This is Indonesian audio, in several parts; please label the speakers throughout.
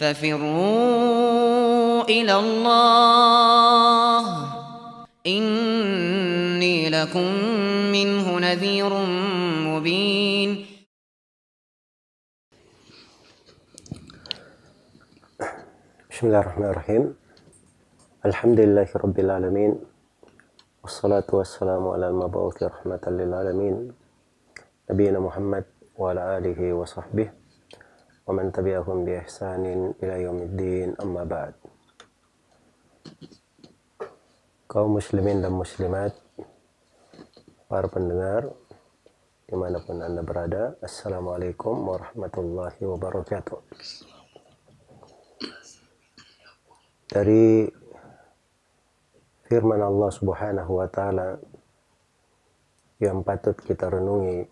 Speaker 1: ففروا إلى الله. إني لكم منه نذير مبين.
Speaker 2: بسم الله الرحمن الرحيم. الحمد لله رب العالمين والصلاة والسلام على المبعوث رحمة للعالمين نبينا محمد وعلى آله وصحبه. wa man tabi'ahum bi ihsanin ila yaumiddin amma ba'd. Kaum muslimin dan muslimat para pendengar di mana pun anda berada assalamualaikum warahmatullahi wabarakatuh. Dari firman Allah subhanahu wa ta'ala yang patut kita renungi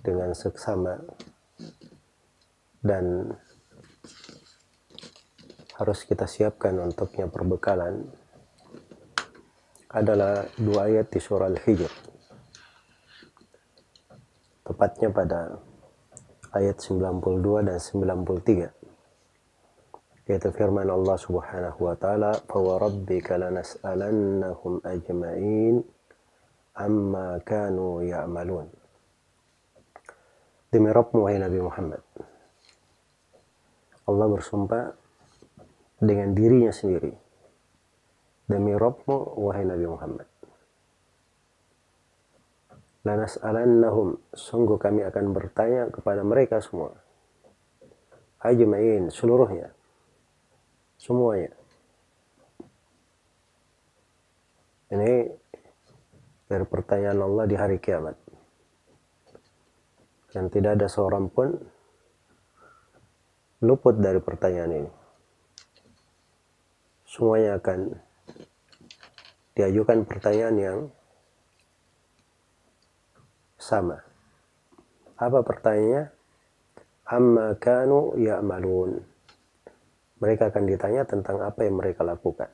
Speaker 2: dengan seksama dan harus kita siapkan untuknya perbekalan adalah dua ayat di surah Al-Hijr. Tepatnya pada ayat 92 dan 93. Yaitu firman Allah Subhanahu wa taala, "Fa rabbika lanas'alannahum ajma'in amma kanu ya'malun." Demi Rabbmu wahai Nabi Muhammad. Allah bersumpah dengan dirinya sendiri. Demi Rabbmu wahai Nabi Muhammad. Lanas'alannahum sungguh kami akan bertanya kepada mereka semua. Ajma'in seluruhnya. Semuanya. Ini dari pertanyaan Allah di hari kiamat. Dan tidak ada seorang pun luput dari pertanyaan ini semuanya akan diajukan pertanyaan yang sama. Apa pertanyaannya? Amma kanu ya'malun. Mereka akan ditanya tentang apa yang mereka lakukan.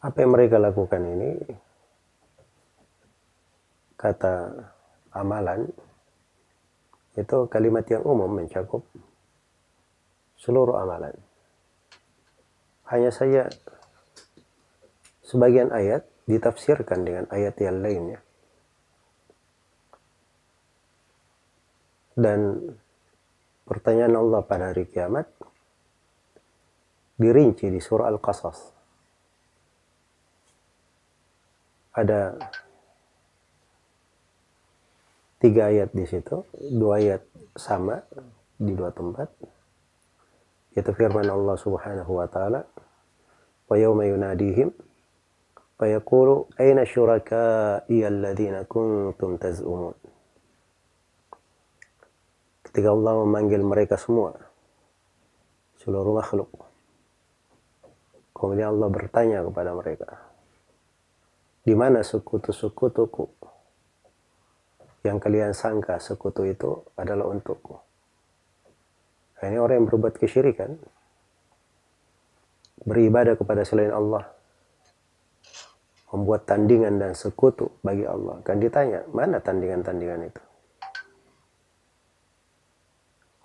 Speaker 2: Apa yang mereka lakukan ini kata amalan itu kalimat yang umum mencakup seluruh amalan. Hanya saja sebagian ayat ditafsirkan dengan ayat yang lainnya. Dan pertanyaan Allah pada hari kiamat dirinci di surah Al-Qasas. Ada tiga ayat di situ, dua ayat sama di dua tempat. Yaitu firman Allah Subhanahu wa taala wa yawma yunadihim fa yaqulu aina syuraka'i alladziina kuntum taz'umun? Ketika Allah memanggil mereka semua seluruh makhluk kemudian Allah bertanya kepada mereka di mana sekutu-sekutuku yang kalian sangka sekutu itu adalah untukku Nah, ini orang yang berbuat kesyirikan. Beribadah kepada selain Allah. Membuat tandingan dan sekutu bagi Allah. Kan ditanya, mana tandingan-tandingan itu?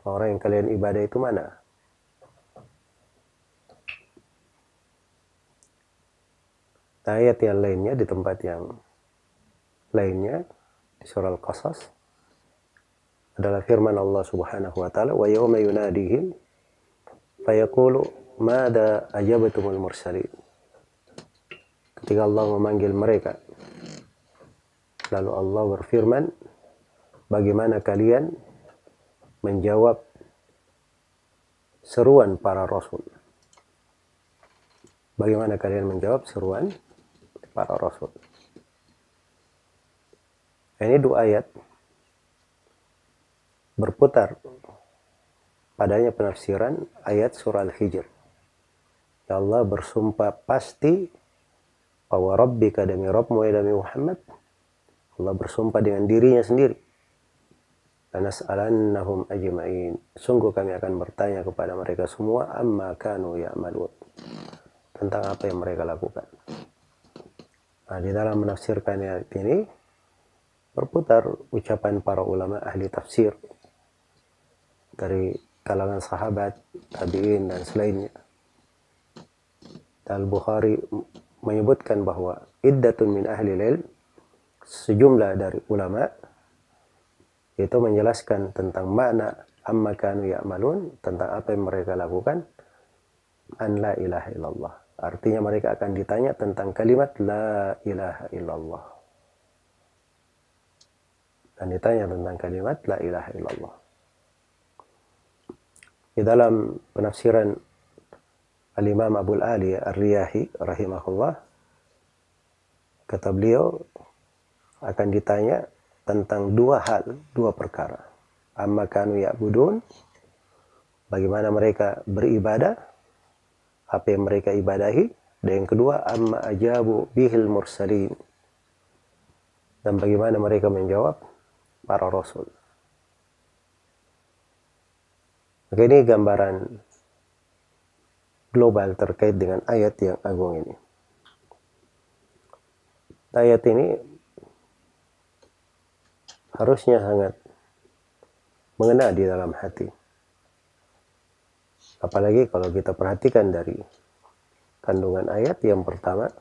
Speaker 2: Orang yang kalian ibadah itu mana? Nah, ayat yang lainnya di tempat yang lainnya surah Al-Qasas adalah firman Allah Subhanahu wa taala wa yawma yunadihim fayaqulu mada ajabatumul mursalin? Ketika Allah memanggil mereka lalu Allah berfirman bagaimana kalian menjawab seruan para rasul? Bagaimana kalian menjawab seruan para rasul ini dua ayat berputar padanya penafsiran ayat surah Al-Hijr. Ya Allah bersumpah pasti bahwa Rabbika demi Rabbmu ya demi Muhammad. Allah bersumpah dengan dirinya sendiri. Lanas'alannahum ajma'in. Sungguh kami akan bertanya kepada mereka semua amma kanu ya'malun. Tentang apa yang mereka lakukan. Nah, di dalam menafsirkan ayat ini berputar ucapan para ulama ahli tafsir dari kalangan sahabat, tabi'in dan selainnya. Al-Bukhari menyebutkan bahwa iddatun min ahli lil sejumlah dari ulama itu menjelaskan tentang makna amma kanu ya'malun tentang apa yang mereka lakukan an la ilaha illallah artinya mereka akan ditanya tentang kalimat la ilaha illallah dan ditanya tentang kalimat la ilaha illallah di dalam penafsiran Al-Imam Abu Ali Ar-Riyahi rahimahullah kata beliau akan ditanya tentang dua hal, dua perkara. Amma kanu ya'budun, bagaimana mereka beribadah, apa yang mereka ibadahi, dan yang kedua, amma ajabu bihil mursalin, dan bagaimana mereka menjawab para rasul. Oke, ini gambaran global terkait dengan ayat yang agung ini. Ayat ini harusnya sangat mengena di dalam hati. Apalagi kalau kita perhatikan dari kandungan ayat yang pertama,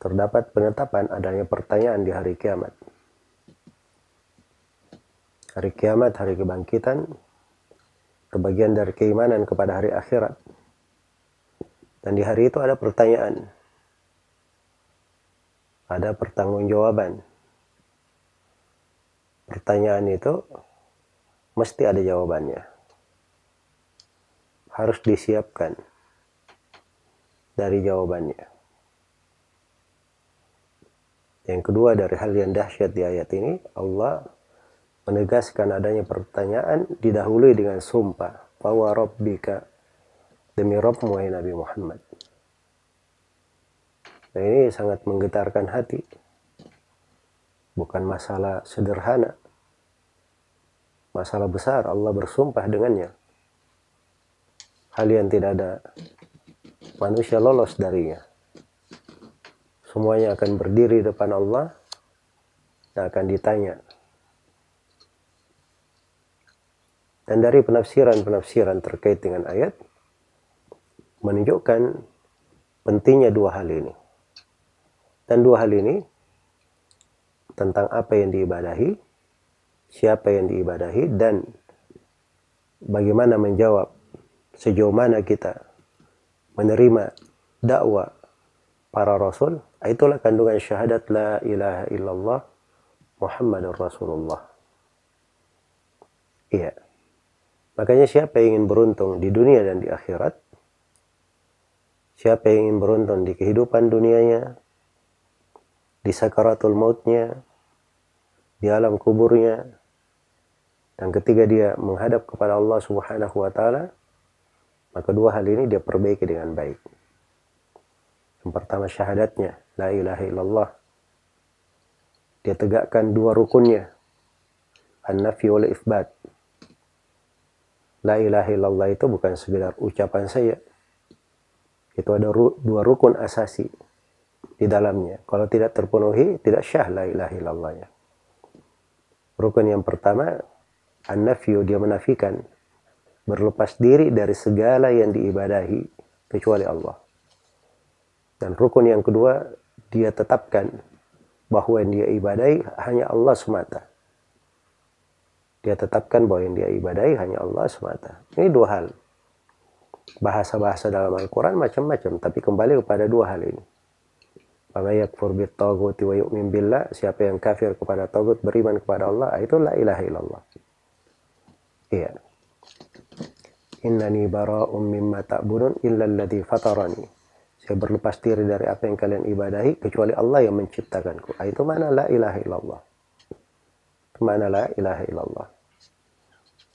Speaker 2: terdapat penetapan adanya pertanyaan di hari kiamat. Hari kiamat, hari kebangkitan, kebagian dari keimanan kepada hari akhirat. Dan di hari itu ada pertanyaan. Ada pertanggungjawaban pertanyaan itu mesti ada jawabannya. Harus disiapkan dari jawabannya. Yang kedua dari hal yang dahsyat di ayat ini, Allah menegaskan adanya pertanyaan didahului dengan sumpah. Bahwa Rabbika demi Rabbmu Nabi Muhammad. Nah ini sangat menggetarkan hati bukan masalah sederhana. Masalah besar Allah bersumpah dengannya. Hal yang tidak ada manusia lolos darinya. Semuanya akan berdiri depan Allah dan akan ditanya. Dan dari penafsiran-penafsiran terkait dengan ayat menunjukkan pentingnya dua hal ini. Dan dua hal ini tentang apa yang diibadahi, siapa yang diibadahi, dan bagaimana menjawab sejauh mana kita menerima dakwah para rasul. Itulah kandungan syahadat la ilaha illallah Muhammadur Rasulullah. Iya. Makanya siapa yang ingin beruntung di dunia dan di akhirat, siapa yang ingin beruntung di kehidupan dunianya, di sakaratul mautnya, di alam kuburnya, dan ketika dia menghadap kepada Allah Subhanahu wa taala, maka dua hal ini dia perbaiki dengan baik. Yang pertama syahadatnya, la ilaha illallah. Dia tegakkan dua rukunnya, an-nafi wal ifbat. La ilaha illallah itu bukan sekedar ucapan saya. Itu ada dua rukun asasi di dalamnya. Kalau tidak terpenuhi, tidak syah la ilaha illallahnya. Rukun yang pertama, an-nafyu, dia menafikan. Berlepas diri dari segala yang diibadahi, kecuali Allah. Dan rukun yang kedua, dia tetapkan bahwa yang dia ibadahi hanya Allah semata. Dia tetapkan bahwa yang dia ibadahi hanya Allah semata. Ini dua hal. Bahasa-bahasa dalam Al-Quran macam-macam, tapi kembali kepada dua hal ini. Fama yakfur bit taguti wa yu'min billah. Siapa yang kafir kepada tagut, beriman kepada Allah, itu la ilaha illallah. Iya. Innani bara'um mimma ta'budun illa alladhi fatarani. Saya berlepas diri dari apa yang kalian ibadahi, kecuali Allah yang menciptakanku. Itu mana la ilaha illallah. Itu mana la ilaha illallah.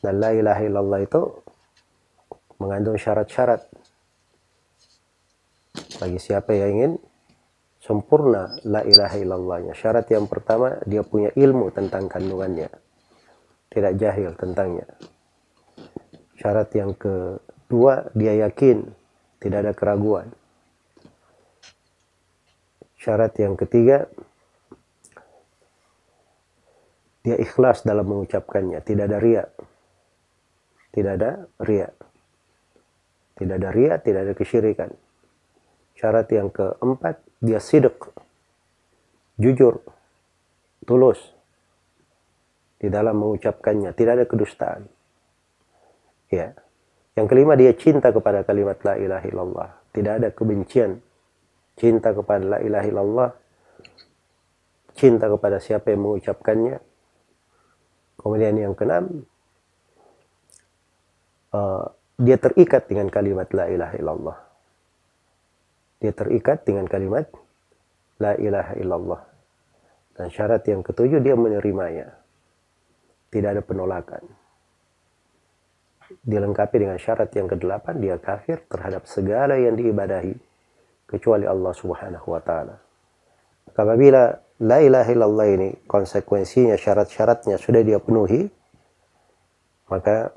Speaker 2: Dan la ilaha illallah itu mengandung syarat-syarat bagi siapa yang ingin sempurna la ilaha illallahnya. Syarat yang pertama dia punya ilmu tentang kandungannya. Tidak jahil tentangnya. Syarat yang kedua dia yakin, tidak ada keraguan. Syarat yang ketiga dia ikhlas dalam mengucapkannya, tidak ada riak. Tidak ada ria. Tidak ada ria, tidak ada kesyirikan. Syarat yang keempat, dia sidik. Jujur. Tulus. Di dalam mengucapkannya. Tidak ada kedustaan. Ya. Yang kelima, dia cinta kepada kalimat la ilaha illallah. Tidak ada kebencian. Cinta kepada la ilaha illallah. Cinta kepada siapa yang mengucapkannya. Kemudian yang keenam, uh, dia terikat dengan kalimat la ilaha illallah. Dia terikat dengan kalimat la ilaha illallah. Dan syarat yang ketujuh dia menerimanya. Tidak ada penolakan. Dilengkapi dengan syarat yang kedelapan dia kafir terhadap segala yang diibadahi kecuali Allah Subhanahu wa taala. Apabila la ilaha illallah ini konsekuensinya syarat-syaratnya sudah dia penuhi maka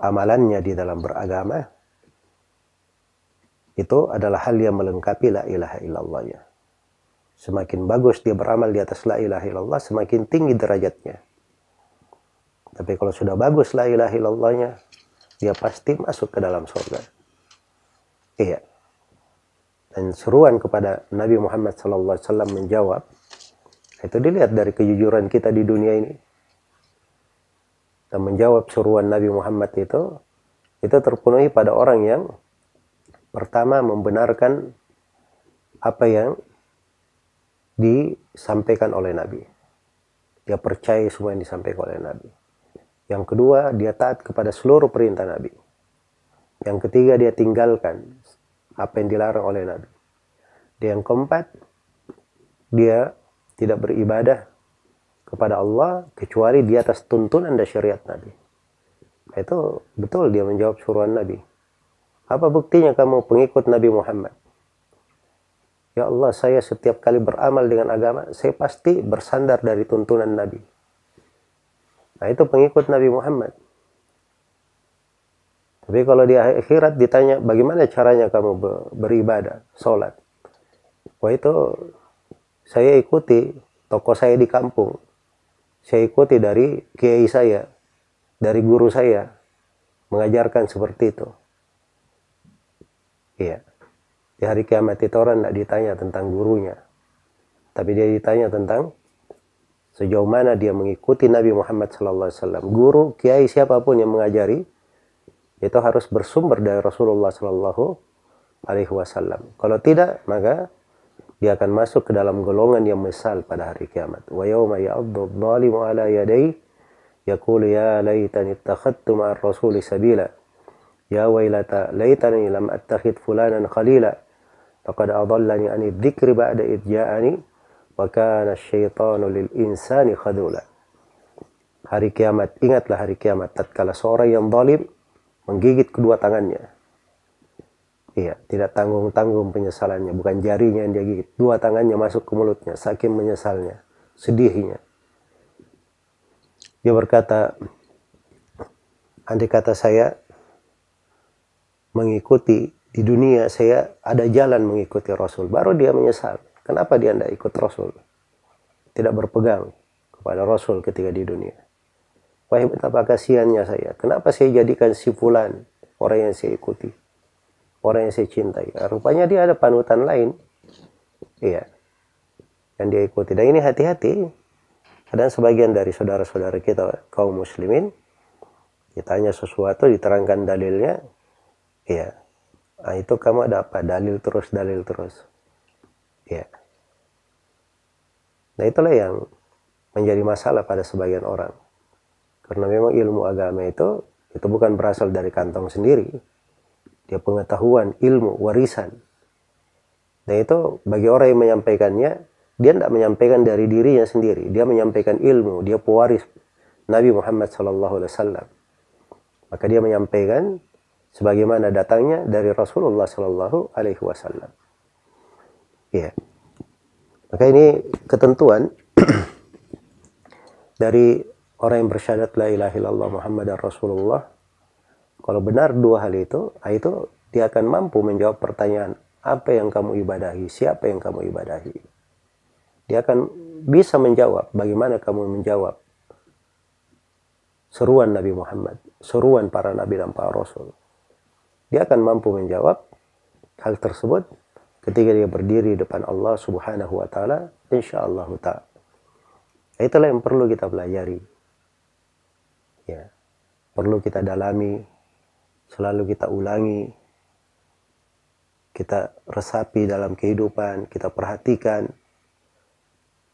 Speaker 2: amalannya di dalam beragama itu adalah hal yang melengkapi la ilaha illallahnya. Semakin bagus dia beramal di atas la ilaha illallah, semakin tinggi derajatnya. Tapi kalau sudah bagus la ilaha illallahnya, dia pasti masuk ke dalam surga. Iya. Dan seruan kepada Nabi Muhammad SAW menjawab, itu dilihat dari kejujuran kita di dunia ini dan menjawab seruan Nabi Muhammad itu itu terpenuhi pada orang yang pertama membenarkan apa yang disampaikan oleh Nabi. Dia percaya semua yang disampaikan oleh Nabi. Yang kedua, dia taat kepada seluruh perintah Nabi. Yang ketiga, dia tinggalkan apa yang dilarang oleh Nabi. Dan yang keempat, dia tidak beribadah kepada Allah kecuali di atas tuntunan dan syariat Nabi. Itu betul dia menjawab suruhan Nabi. Apa buktinya kamu pengikut Nabi Muhammad? Ya Allah, saya setiap kali beramal dengan agama, saya pasti bersandar dari tuntunan Nabi. Nah, itu pengikut Nabi Muhammad. Tapi kalau di akhirat ditanya, bagaimana caranya kamu beribadah, sholat? Wah itu saya ikuti toko saya di kampung saya ikuti dari kiai saya, dari guru saya, mengajarkan seperti itu. Iya. Di hari kiamat itu orang tidak ditanya tentang gurunya. Tapi dia ditanya tentang sejauh mana dia mengikuti Nabi Muhammad SAW. Guru, kiai, siapa pun yang mengajari, itu harus bersumber dari Rasulullah SAW. Kalau tidak, maka dia akan masuk ke dalam golongan yang mesal pada hari kiamat. Wa yawma ya'addu dhalimu ala yadayhi yaqulu ya laitani ittakhadtu ma'ar rasuli sabila. Ya wailata laitani lam attakhid fulanan khalila. Faqad adallani ani dzikri ba'da id ja'ani wa kana asyaitanu lil insani khadula. Hari kiamat, ingatlah hari kiamat tatkala seorang yang zalim menggigit kedua tangannya Iya, tidak tanggung-tanggung penyesalannya, bukan jarinya yang dia gigit. Dua tangannya masuk ke mulutnya, saking menyesalnya, sedihnya. Dia berkata, andai kata saya mengikuti di dunia, saya ada jalan mengikuti Rasul. Baru dia menyesal. Kenapa dia tidak ikut Rasul? Tidak berpegang kepada Rasul ketika di dunia. Wahai betapa kasihannya saya. Kenapa saya jadikan si fulan orang yang saya ikuti? Orang yang saya cintai. Rupanya dia ada panutan lain. Iya. Yang dia ikuti. Dan ini hati-hati. Kadang sebagian dari saudara-saudara kita kaum muslimin ditanya sesuatu, diterangkan dalilnya. Iya. Nah, itu kamu ada apa? Dalil terus, dalil terus. Iya. Nah itulah yang menjadi masalah pada sebagian orang. Karena memang ilmu agama itu itu bukan berasal dari kantong sendiri dia pengetahuan, ilmu, warisan. Dan itu bagi orang yang menyampaikannya, dia tidak menyampaikan dari dirinya sendiri. Dia menyampaikan ilmu, dia pewaris Nabi Muhammad SAW. Maka dia menyampaikan sebagaimana datangnya dari Rasulullah Sallallahu Alaihi Wasallam. Ya. Maka ini ketentuan dari orang yang bersyahadat la ilaha illallah Muhammad Rasulullah kalau benar dua hal itu, ah, itu dia akan mampu menjawab pertanyaan apa yang kamu ibadahi, siapa yang kamu ibadahi. Dia akan bisa menjawab bagaimana kamu menjawab seruan Nabi Muhammad, seruan para nabi dan para rasul. Dia akan mampu menjawab hal tersebut ketika dia berdiri depan Allah Subhanahu wa taala insyaallah taala. Itulah yang perlu kita pelajari. Ya. Perlu kita dalami, selalu kita ulangi, kita resapi dalam kehidupan, kita perhatikan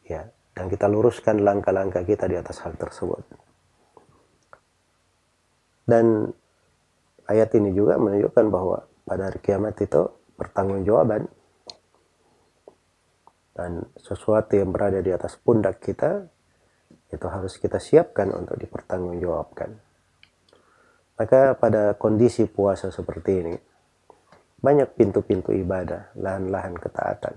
Speaker 2: ya, dan kita luruskan langkah-langkah kita di atas hal tersebut. Dan ayat ini juga menunjukkan bahwa pada hari kiamat itu pertanggungjawaban dan sesuatu yang berada di atas pundak kita itu harus kita siapkan untuk dipertanggungjawabkan. Maka pada kondisi puasa seperti ini banyak pintu-pintu ibadah, lahan-lahan ketaatan.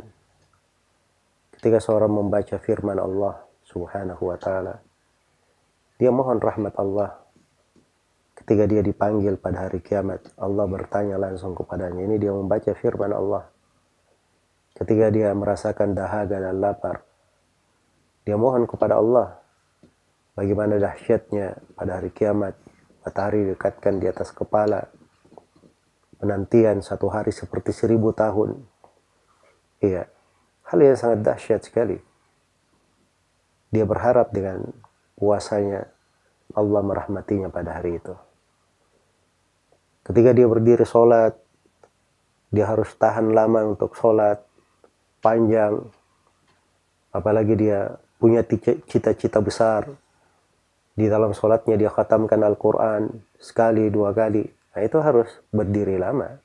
Speaker 2: Ketika seorang membaca firman Allah Subhanahu wa taala, dia mohon rahmat Allah. Ketika dia dipanggil pada hari kiamat, Allah bertanya langsung kepadanya. Ini dia membaca firman Allah ketika dia merasakan dahaga dan lapar. Dia mohon kepada Allah bagaimana dahsyatnya pada hari kiamat matahari dekatkan di atas kepala. Penantian satu hari seperti seribu tahun. Iya hal yang sangat dahsyat sekali. Dia berharap dengan puasanya Allah merahmatinya pada hari itu. Ketika dia berdiri sholat dia harus tahan lama untuk sholat panjang. Apalagi dia punya cita-cita besar di dalam sholatnya dia khatamkan Al-Quran sekali dua kali. Nah itu harus berdiri lama.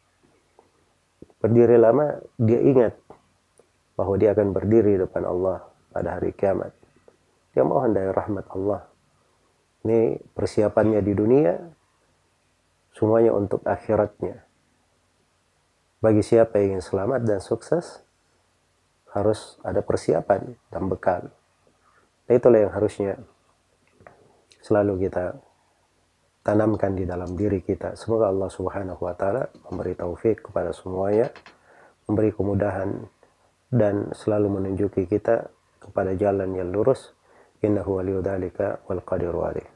Speaker 2: Berdiri lama dia ingat bahwa dia akan berdiri depan Allah pada hari kiamat. Dia mohon dari rahmat Allah. Ini persiapannya di dunia semuanya untuk akhiratnya. Bagi siapa yang ingin selamat dan sukses harus ada persiapan dan bekal. Nah, itulah yang harusnya selalu kita tanamkan di dalam diri kita. Semoga Allah Subhanahu wa taala memberi taufik kepada semuanya, memberi kemudahan dan selalu menunjuki kita kepada jalan yang lurus. Innahu waliyudzalika wal qadiru alaih.